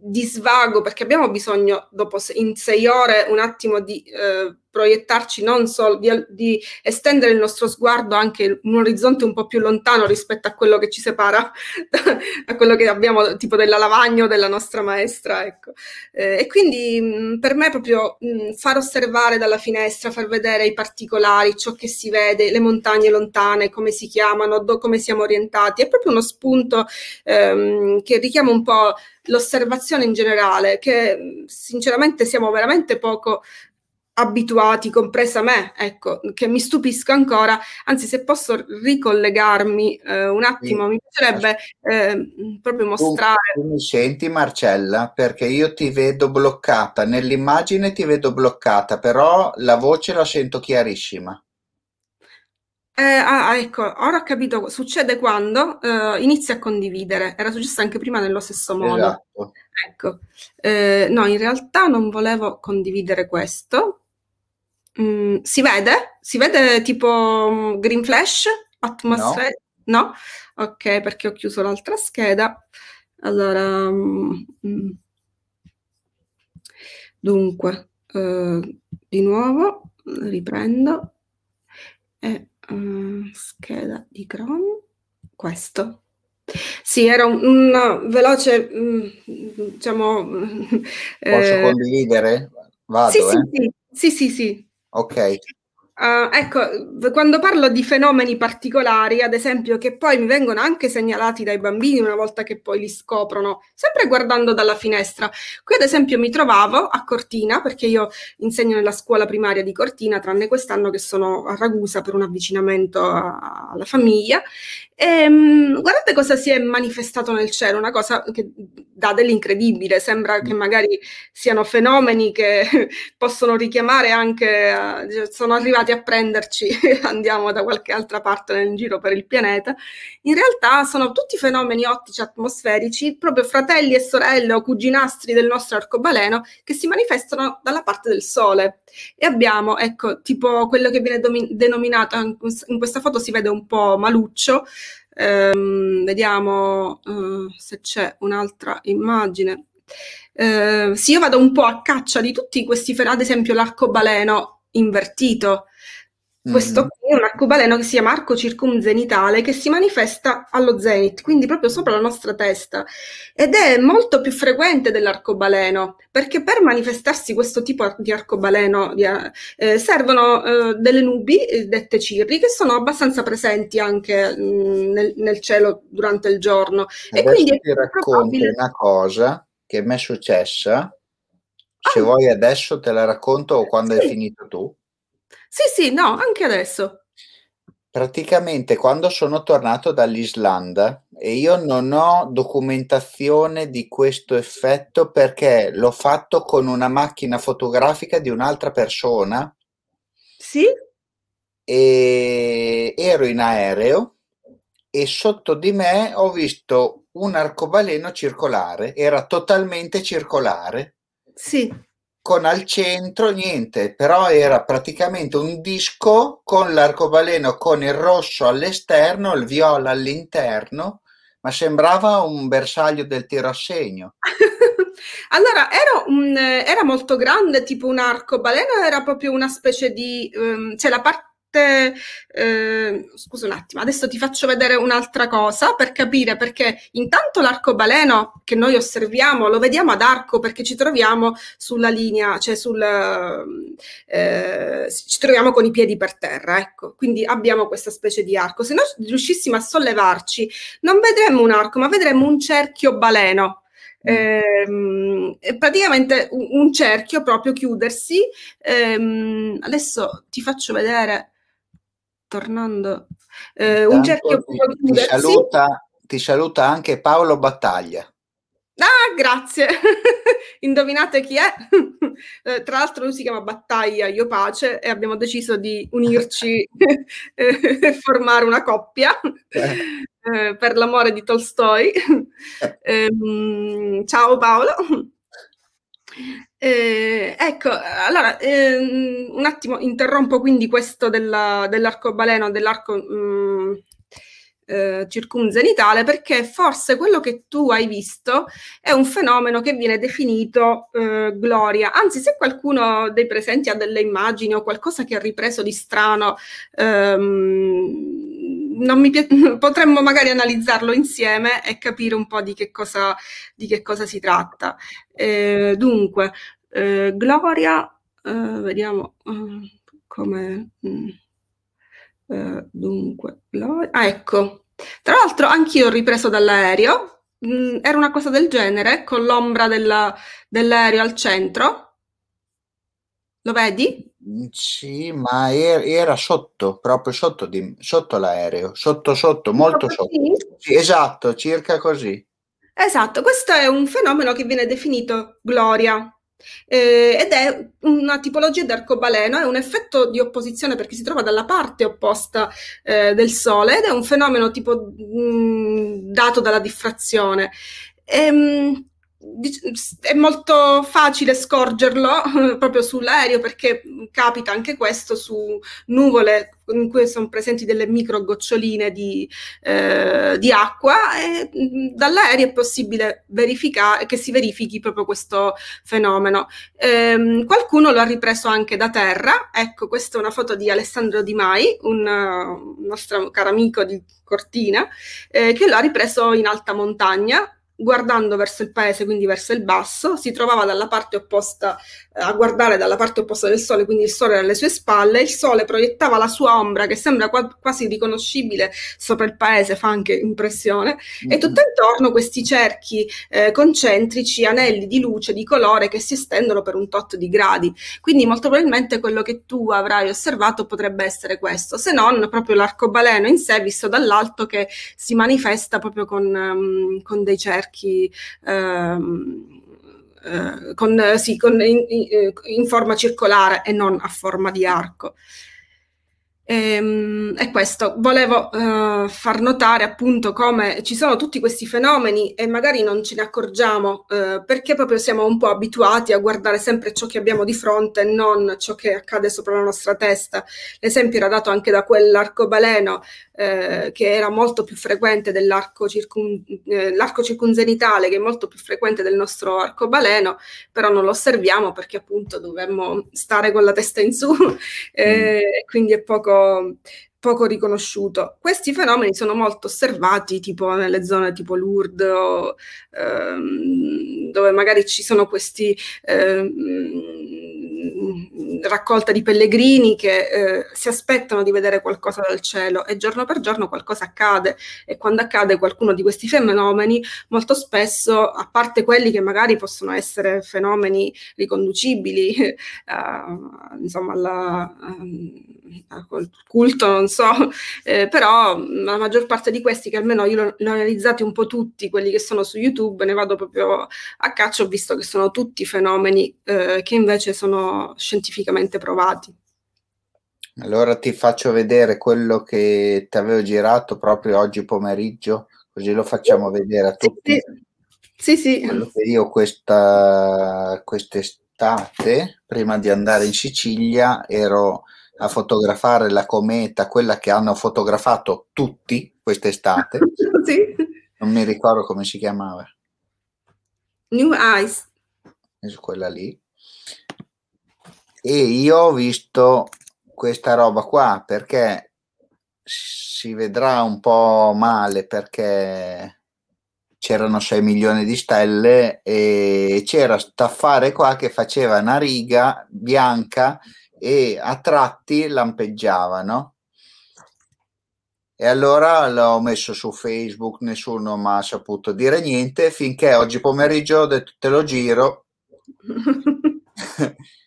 di svago, perché abbiamo bisogno, dopo in sei ore, un attimo di eh, proiettarci non solo, di, di, estendere il nostro sguardo anche un orizzonte un po' più lontano rispetto a quello che ci separa, a quello che abbiamo tipo della lavagna o della nostra maestra, ecco. Eh, e quindi mh, per me proprio mh, far osservare dalla finestra, far vedere i particolari, ciò che si vede, le montagne lontane, come si chiamano, do, come siamo orientati, è proprio uno spunto ehm, che richiama un po' l'osservazione in generale, che sinceramente siamo veramente poco abituati, compresa me, ecco, che mi stupisco ancora, anzi se posso ricollegarmi eh, un attimo, sì. mi piacerebbe eh, proprio mostrare. Tu, tu mi senti Marcella? Perché io ti vedo bloccata, nell'immagine ti vedo bloccata, però la voce la sento chiarissima. Eh, ah, ecco, ora ho capito, succede quando eh, inizi a condividere, era successo anche prima nello stesso modo. Esatto. Ecco, eh, no, in realtà non volevo condividere questo, Mm, si vede? Si vede tipo mm, green flash? Atmosfera? No. no? Ok, perché ho chiuso l'altra scheda. Allora, mm, mm. dunque, eh, di nuovo riprendo e uh, scheda di Chrome, questo. Sì, era un, un veloce, diciamo... Posso eh, condividere? Vado, sì, eh? sì, sì, sì, sì, Ok. Uh, ecco, quando parlo di fenomeni particolari, ad esempio, che poi mi vengono anche segnalati dai bambini una volta che poi li scoprono, sempre guardando dalla finestra. Qui, ad esempio, mi trovavo a Cortina, perché io insegno nella scuola primaria di Cortina, tranne quest'anno che sono a Ragusa per un avvicinamento alla famiglia, e, um, guardate cosa si è manifestato nel cielo, una cosa che dà dell'incredibile, sembra che mm. magari siano fenomeni che possono richiamare anche, uh, sono arrivati a prenderci andiamo da qualche altra parte nel giro per il pianeta. In realtà sono tutti fenomeni ottici atmosferici, proprio fratelli e sorelle o cuginastri del nostro arcobaleno che si manifestano dalla parte del Sole. E abbiamo, ecco, tipo quello che viene domi- denominato, in questa foto si vede un po' maluccio, Um, vediamo uh, se c'è un'altra immagine. Uh, sì, io vado un po' a caccia di tutti questi ad esempio l'arcobaleno invertito. Questo mm. qui è un arcobaleno che si chiama arco circumzenitale che si manifesta allo zenit, quindi proprio sopra la nostra testa ed è molto più frequente dell'arcobaleno perché per manifestarsi questo tipo di arcobaleno eh, servono eh, delle nubi eh, dette cirri che sono abbastanza presenti anche mh, mm, nel, nel, cielo durante il giorno. Adesso e quindi ti racconto una cosa che mi è successa. Se ah. vuoi adesso te la racconto o quando sì. hai finito tu. Sì, sì, no, anche adesso. Praticamente quando sono tornato dall'Islanda e io non ho documentazione di questo effetto perché l'ho fatto con una macchina fotografica di un'altra persona. Sì? E ero in aereo e sotto di me ho visto un arcobaleno circolare, era totalmente circolare. Sì con al centro niente, però era praticamente un disco con l'arcobaleno con il rosso all'esterno, il viola all'interno, ma sembrava un bersaglio del tiro a segno. allora, era, un, era, molto grande, tipo un arcobaleno, era proprio una specie di... Um, cioè la parte eh, scusa un attimo, adesso ti faccio vedere un'altra cosa per capire perché intanto l'arcobaleno che noi osserviamo lo vediamo ad arco perché ci troviamo sulla linea, cioè sul, eh, ci troviamo con i piedi per terra, ecco, quindi abbiamo questa specie di arco. Se noi riuscissimo a sollevarci, non vedremmo un arco, ma vedremmo un cerchio baleno. Eh, praticamente un, cerchio proprio chiudersi. Eh, adesso ti faccio vedere tornando, eh, un cerchio ti, ti saluta, ti saluta anche Paolo Battaglia. Ah, grazie. Indovinate chi è? Eh, tra l'altro lui si chiama Battaglia, io Pace e abbiamo deciso di unirci e formare una coppia eh. eh. per l'amore di Tolstoi. Eh. Ehm, ciao Paolo. Eh, ecco, allora, ehm, un attimo interrompo quindi questo della, dell'arcobaleno, dell'arco mh, mm, eh, circumzenitale, perché forse quello che tu hai visto è un fenomeno che viene definito eh, gloria. Anzi, se qualcuno dei presenti ha delle immagini o qualcosa che ha ripreso di strano, ehm, pi- potremmo magari analizzarlo insieme e capire un po' di che cosa, di che cosa si tratta. Eh, dunque, eh, Gloria, eh, vediamo eh, come... Mm, eh, dunque, Gloria, ah, ecco. Tra l'altro anch'io ho ripreso dall'aereo, mm, era una cosa del genere, con l'ombra della, dell'aereo al centro. Lo vedi? Mm, sì, ma era sotto, proprio sotto, di, sotto l'aereo, sotto sotto, molto sotto. Sì, esatto, circa così. Esatto, questo è un fenomeno che viene definito gloria eh, ed è una tipologia di arcobaleno, è un effetto di opposizione perché si trova dalla parte opposta eh, del Sole ed è un fenomeno tipo mh, mm, dato dalla diffrazione. Ehm, è molto facile scorgerlo proprio sull'aereo perché capita anche questo su nuvole in cui sono presenti delle micro goccioline di, eh, di acqua e dall'aereo è possibile verificare che si verifichi proprio questo fenomeno. Ehm, qualcuno lo ha ripreso anche da terra. Ecco, questa è una foto di Alessandro Di Mai, un, nostro caro amico di Cortina, eh, che l'ha ripreso in alta montagna guardando verso il paese, quindi verso il basso, si trovava dalla parte opposta, a guardare dalla parte opposta del sole, quindi il sole era alle sue spalle, il sole proiettava la sua ombra che sembra qua- quasi riconoscibile sopra il paese, fa anche impressione, mm-hmm. e tutto intorno questi cerchi eh, concentrici, anelli di luce, di colore che si estendono per un tot di gradi. Quindi molto probabilmente quello che tu avrai osservato potrebbe essere questo, se non proprio l'arcobaleno in sé visto dall'alto che si manifesta proprio con, um, con dei cerchi ehm, eh, con, sì, con in, in, forma circolare e non a forma di arco. E, ehm, e questo, volevo uh, far notare appunto come ci sono tutti questi fenomeni e magari non ce ne accorgiamo uh, perché proprio siamo un po' abituati a guardare sempre ciò che abbiamo di fronte e non ciò che accade sopra la nostra testa. L'esempio era dato anche da quell'arcobaleno eh, che era molto più frequente dell'arco circun, eh, circunzenitale, che è molto più frequente del nostro arcobaleno, però non lo osserviamo perché appunto dovremmo stare con la testa in su, eh, mm. quindi è poco, poco riconosciuto. Questi fenomeni sono molto osservati tipo nelle zone tipo Lourdes o, ehm, dove magari ci sono questi ehm, raccolta di pellegrini che eh, si aspettano di vedere qualcosa dal cielo e giorno per giorno qualcosa accade. E quando accade qualcuno di questi fenomeni molto spesso a parte quelli che magari possono essere fenomeni riconducibili eh, insomma alla, al culto non so eh, però la maggior parte di questi che almeno io li ho analizzati un po' tutti quelli che sono su youtube ne vado proprio a caccia ho visto che sono tutti fenomeni eh, che invece sono scientificamente provati. Allora ti faccio vedere quello che ti avevo girato proprio oggi pomeriggio, così lo facciamo vedere a tutti. Sì, sì. Quello che io questa, queste quest'estate, prima di andare in Sicilia, ero a fotografare la cometa, quella che hanno fotografato tutti quest'estate. sì. Non mi ricordo come si chiamava. New Eyes. Quella lì. E io ho visto questa roba qua perché si vedrà un po' male perché c'erano 6 milioni di stelle e c'era staffare qua che faceva una riga bianca e a tratti lampeggiava, no? E allora l'ho messo su Facebook, nessuno mi ha saputo dire niente finché oggi pomeriggio ho detto te lo giro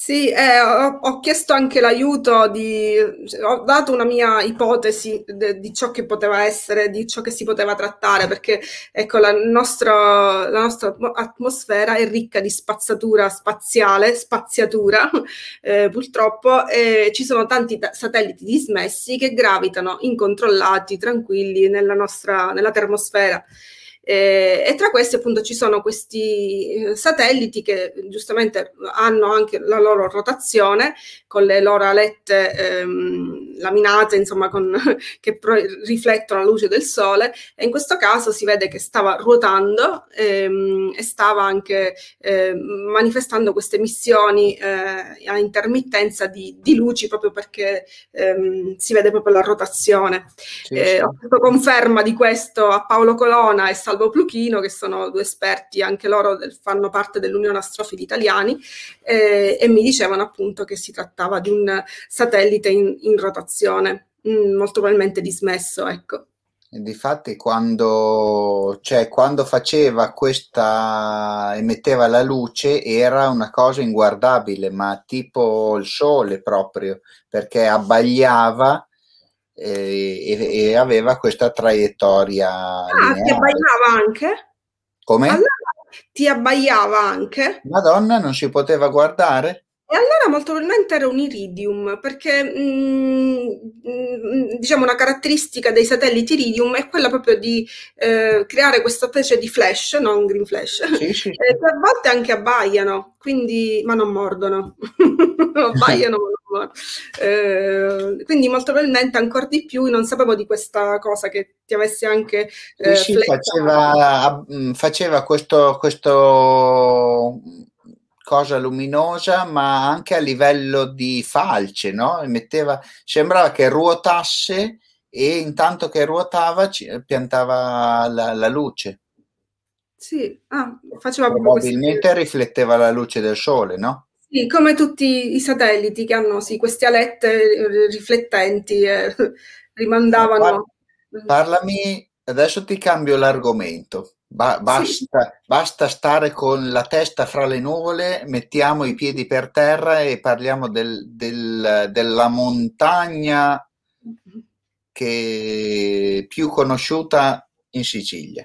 Sì, eh, ho, ho, chiesto anche l'aiuto di, ho dato una mia ipotesi de, di ciò che poteva essere, di ciò che si poteva trattare, perché ecco, la, nostra, la nostra atmosfera è ricca di spazzatura spaziale, spaziatura, eh, purtroppo, e ci sono tanti t- satelliti dismessi che gravitano incontrollati, tranquilli nella nostra, nella termosfera. Eh, e tra questi appunto ci sono questi eh, satelliti che giustamente hanno anche la loro rotazione con le loro alette ehm, laminate, insomma, con, che pro- riflettono la luce del sole e in questo caso si vede che stava ruotando ehm, e stava anche eh, manifestando queste emissioni eh, a intermittenza di, di, luci proprio perché ehm, si vede proprio la rotazione. Sì, sì. Eh, ho fatto conferma di questo a Paolo Colona e Salvo Salvo Pluchino, che sono due esperti, anche loro del, fanno parte dell'Unione Astrofili Italiani, eh, e mi dicevano appunto che si trattava di un satellite in, in rotazione, mm, molto probabilmente dismesso, ecco. Difatti, quando, cioè, quando faceva questa, emetteva la luce, era una cosa inguardabile, ma tipo il sole proprio, perché abbagliava e, e, aveva questa traiettoria. Ah, lineare. ti abbaiava anche? Come? Allora, ti abbaiava anche? Madonna, non si poteva guardare? E allora molto probabilmente era un iridium, perché mh, mh, diciamo una caratteristica dei satelliti iridium è quella proprio di eh, creare questa specie di flash, non green flash, sì, sì. Eh, che a volte anche abbaiano, quindi, ma non mordono, abbaiano ma non mordono. Eh, quindi molto probabilmente ancora di più non sapevo di questa cosa che ti avessi anche... Eh, sì, faceva, faceva questo, questo cosa luminosa, ma anche a livello di falce, no? Metteva, sembrava che ruotasse e intanto che ruotava piantava la, la luce. Sì, ah, faceva Probabilmente rifletteva la luce del sole, no? Sì, come tutti i satelliti che hanno sì, queste alette eh, riflettenti, eh, rimandavano. Parlami, adesso ti cambio l'argomento. Ba- basta, sì. basta, stare con la testa fra le nuvole, mettiamo i piedi per terra e parliamo del, del, della montagna che più conosciuta in Sicilia.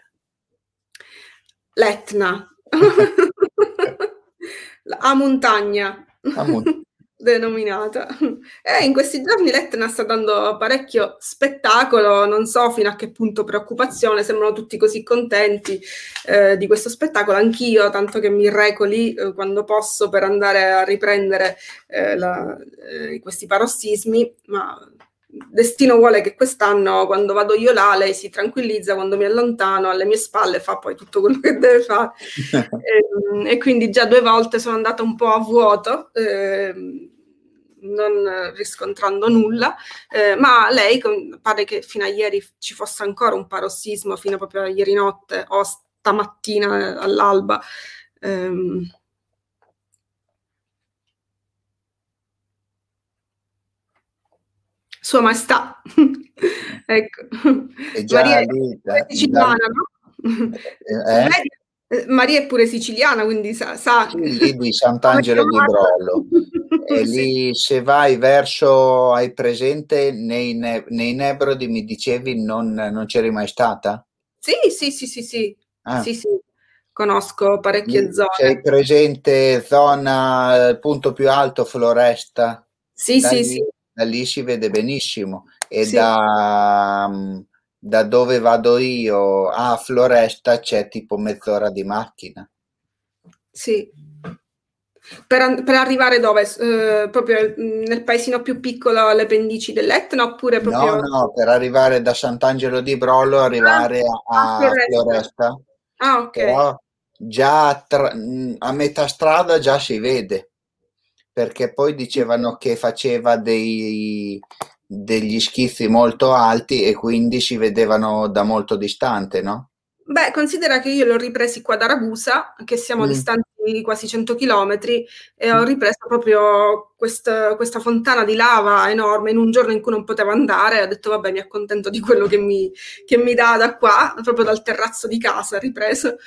L'Etna. a montagna. A montagna denominata. E in questi giorni l'Etna sta dando parecchio spettacolo, non so fino a che punto preoccupazione, sembrano tutti così contenti eh, di questo spettacolo, anch'io, tanto che mi reco lì eh, quando posso per andare a riprendere eh, la, eh, questi parossismi, ma destino vuole che quest'anno quando vado io là lei si tranquillizza quando mi allontano alle mie spalle fa poi tutto quello che deve fare e, ehm, e, quindi già due volte sono andata un po' a vuoto eh, non riscontrando nulla, eh, ma lei pare che fino a ieri ci fosse ancora un parossismo, fino proprio a ieri notte o stamattina all'alba. Um, Sua Maestà, ecco. Maria è siciliana, no? Eh? Eh, Maria è pure siciliana, quindi sa... sa. Lì di Sant'Angelo di Brollo. e lì se vai verso, hai presente nei, ne- nei Nebrodi, mi dicevi, non, non c'eri mai stata? Sì, sì, sì, sì, sì. Ah. sì, sì. Conosco parecchie lì zone. Sei presente zona, il punto più alto, Floresta? Sì, da sì, lì, sì. Da lì si vede benissimo. E sì. da da dove vado io a Floresta c'è tipo mezz'ora di macchina. Sì. Per, per, arrivare dove? Eh, proprio nel paesino più piccolo alle pendici dell'Etna oppure proprio... No, no, per arrivare da Sant'Angelo di Brollo arrivare ah, a, a Floresta. Ah, ok. Però già tra, a metà strada già si vede, perché poi dicevano che faceva dei, degli schizzi molto alti e quindi si vedevano da molto distante, no? Beh, considera che io li ho ripresi qua da Ragusa, che siamo mm. distanti quasi 100 km, e ho mm. ripreso proprio quest, questa fontana di lava enorme in un giorno in cui non potevo andare. Ho detto, vabbè, mi accontento di quello che mi, che mi dà da qua, proprio dal terrazzo di casa, ripreso.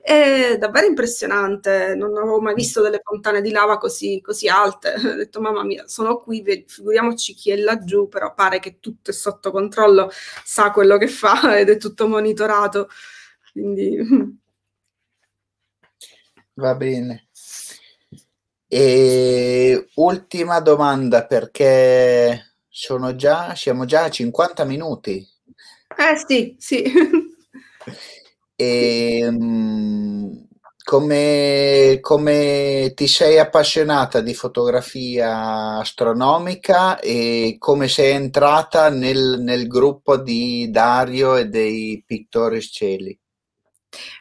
È davvero impressionante, non avevo mai visto delle fontane di lava così, così alte. Ho detto, mamma mia, sono qui, figuriamoci chi è laggiù, però pare che tutto è sotto controllo, sa quello che fa ed è tutto monitorato. Quindi... Va bene. E ultima domanda perché sono già, siamo già a 50 minuti. Eh sì, sì. E, ehm, come, come ti sei appassionata di fotografia astronomica e come sei entrata nel, nel gruppo di Dario e dei pittori cieli?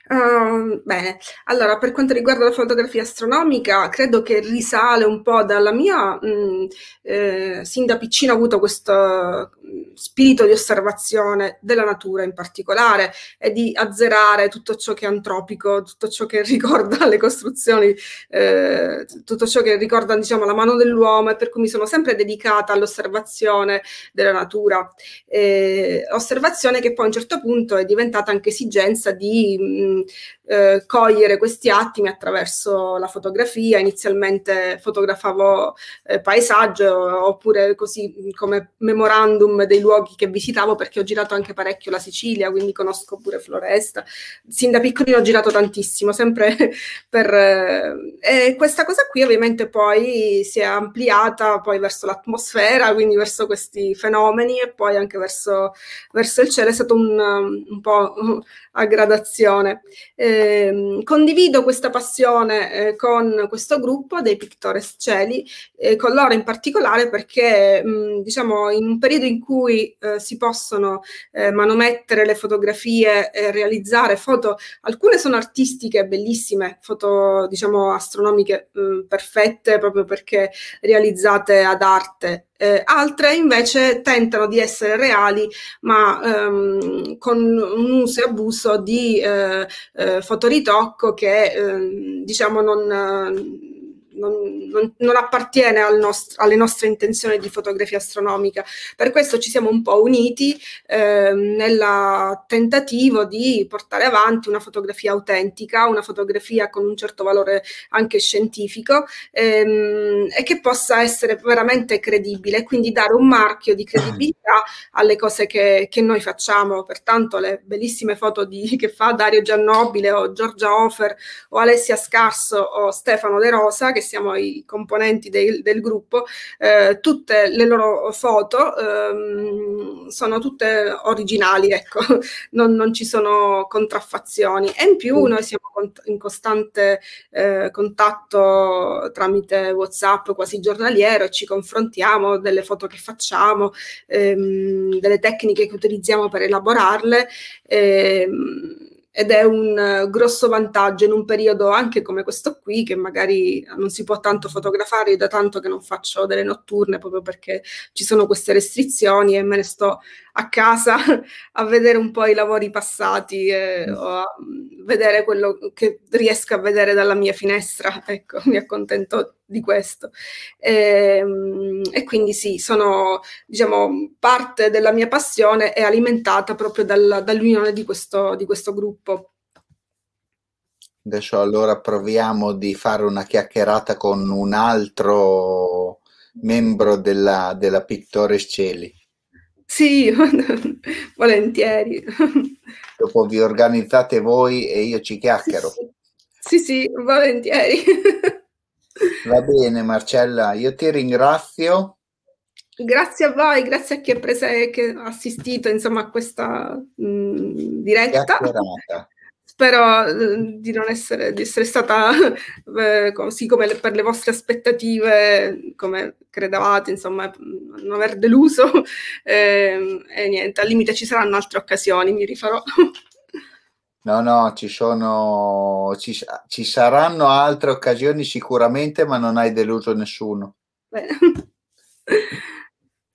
Uh, bene, allora per quanto riguarda la fotografia astronomica, credo che risale un po' dalla mia, mh, eh, sin da piccina ho avuto questo spirito di osservazione della natura in particolare e di azzerare tutto ciò che è antropico, tutto ciò che ricorda le costruzioni, eh, tutto ciò che ricorda diciamo la mano dell'uomo e per cui mi sono sempre dedicata all'osservazione della natura. Eh, osservazione che poi a un certo punto è diventata anche esigenza di mh, mm, eh, cogliere questi attimi attraverso la fotografia. Inizialmente fotografavo eh, paesaggio oppure così come memorandum dei luoghi che visitavo perché ho girato anche parecchio la Sicilia, quindi conosco pure Floresta. Sin da piccolino ho girato tantissimo, sempre per... Eh, e questa cosa qui ovviamente poi si è ampliata poi verso l'atmosfera, quindi verso questi fenomeni e poi anche verso, verso il cielo. È stato un, un po' a gradazione. Eh, condivido questa passione eh, con questo gruppo dei Pictores Cieli, eh, con loro in particolare perché diciamo in un periodo in cui eh, si possono eh, manomettere le fotografie e realizzare foto, alcune sono artistiche bellissime, foto diciamo astronomiche mh, perfette proprio perché realizzate ad arte. Eh, altre invece tentano di essere reali, ma ehm, con un uso e abuso di eh, eh, fotoritocco che ehm, diciamo non non, non, non appartiene al nostro, alle nostre intenzioni di fotografia astronomica. Per questo ci siamo un po' uniti eh, nel tentativo di portare avanti una fotografia autentica, una fotografia con un certo valore anche scientifico ehm, e che possa essere veramente credibile, quindi dare un marchio di credibilità alle cose che, che noi facciamo. Pertanto le bellissime foto di, che fa Dario Giannobile o Giorgia Hofer o Alessia Scarso o Stefano De Rosa, che siamo i componenti del, del gruppo, eh, tutte le loro foto ehm, sono tutte originali, ecco, non, non, ci sono contraffazioni. E in più mm. noi siamo in costante eh, contatto tramite WhatsApp quasi giornaliero e ci confrontiamo delle foto che facciamo, ehm, delle tecniche che utilizziamo per elaborarle. Ehm, ed è un uh, grosso vantaggio in un periodo anche come questo qui che magari non si può tanto fotografare, io da tanto che non faccio delle notturne proprio perché ci sono queste restrizioni e me ne sto a casa a vedere un po' i lavori passati eh, o a vedere quello che riesco a vedere dalla mia finestra, ecco, mi accontento di questo. E, ehm, e quindi sì, sono, diciamo, parte della mia passione è alimentata proprio dal, dall'unione di questo, di questo gruppo. Adesso allora proviamo di fare una chiacchierata con un altro membro della, della Pictores Cieli. Sì, volentieri. Dopo vi organizzate voi e io ci chiacchiero. Sì, sì, sì volentieri. Va bene Marcella, io ti ringrazio. Grazie a voi, grazie a chi ha, assistito insomma, a questa mh, diretta. Spero eh, di non essere, di essere stata eh, così come le, per le vostre aspettative, come credevate, insomma, non aver deluso. Eh, e niente, al limite ci saranno altre occasioni, mi rifarò. No, no, ci sono, ci, ci saranno altre occasioni sicuramente, ma non hai deluso nessuno. Bene.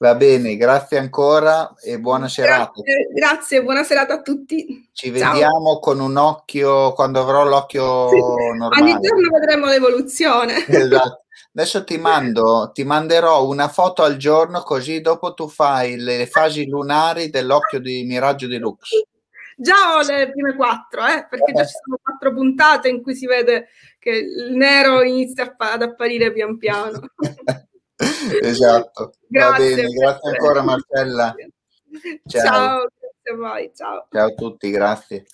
Va bene, grazie ancora e buona serata. Grazie, grazie buona serata a tutti. Ci Ciao. vediamo con un occhio, quando avrò l'occhio sì. normale. Ogni giorno vedremo l'evoluzione. Esatto. Adesso ti mando, ti manderò una foto al giorno così dopo tu fai le fasi lunari dell'occhio di Miraggio di Lux. Già ho le prime quattro, eh, perché già ci sono quattro puntate in cui si vede che il nero inizia ad apparire pian piano. esatto. Grazie, Va bene, grazie ancora Marcella. Ciao. ciao, grazie a voi, ciao. Ciao a tutti, grazie.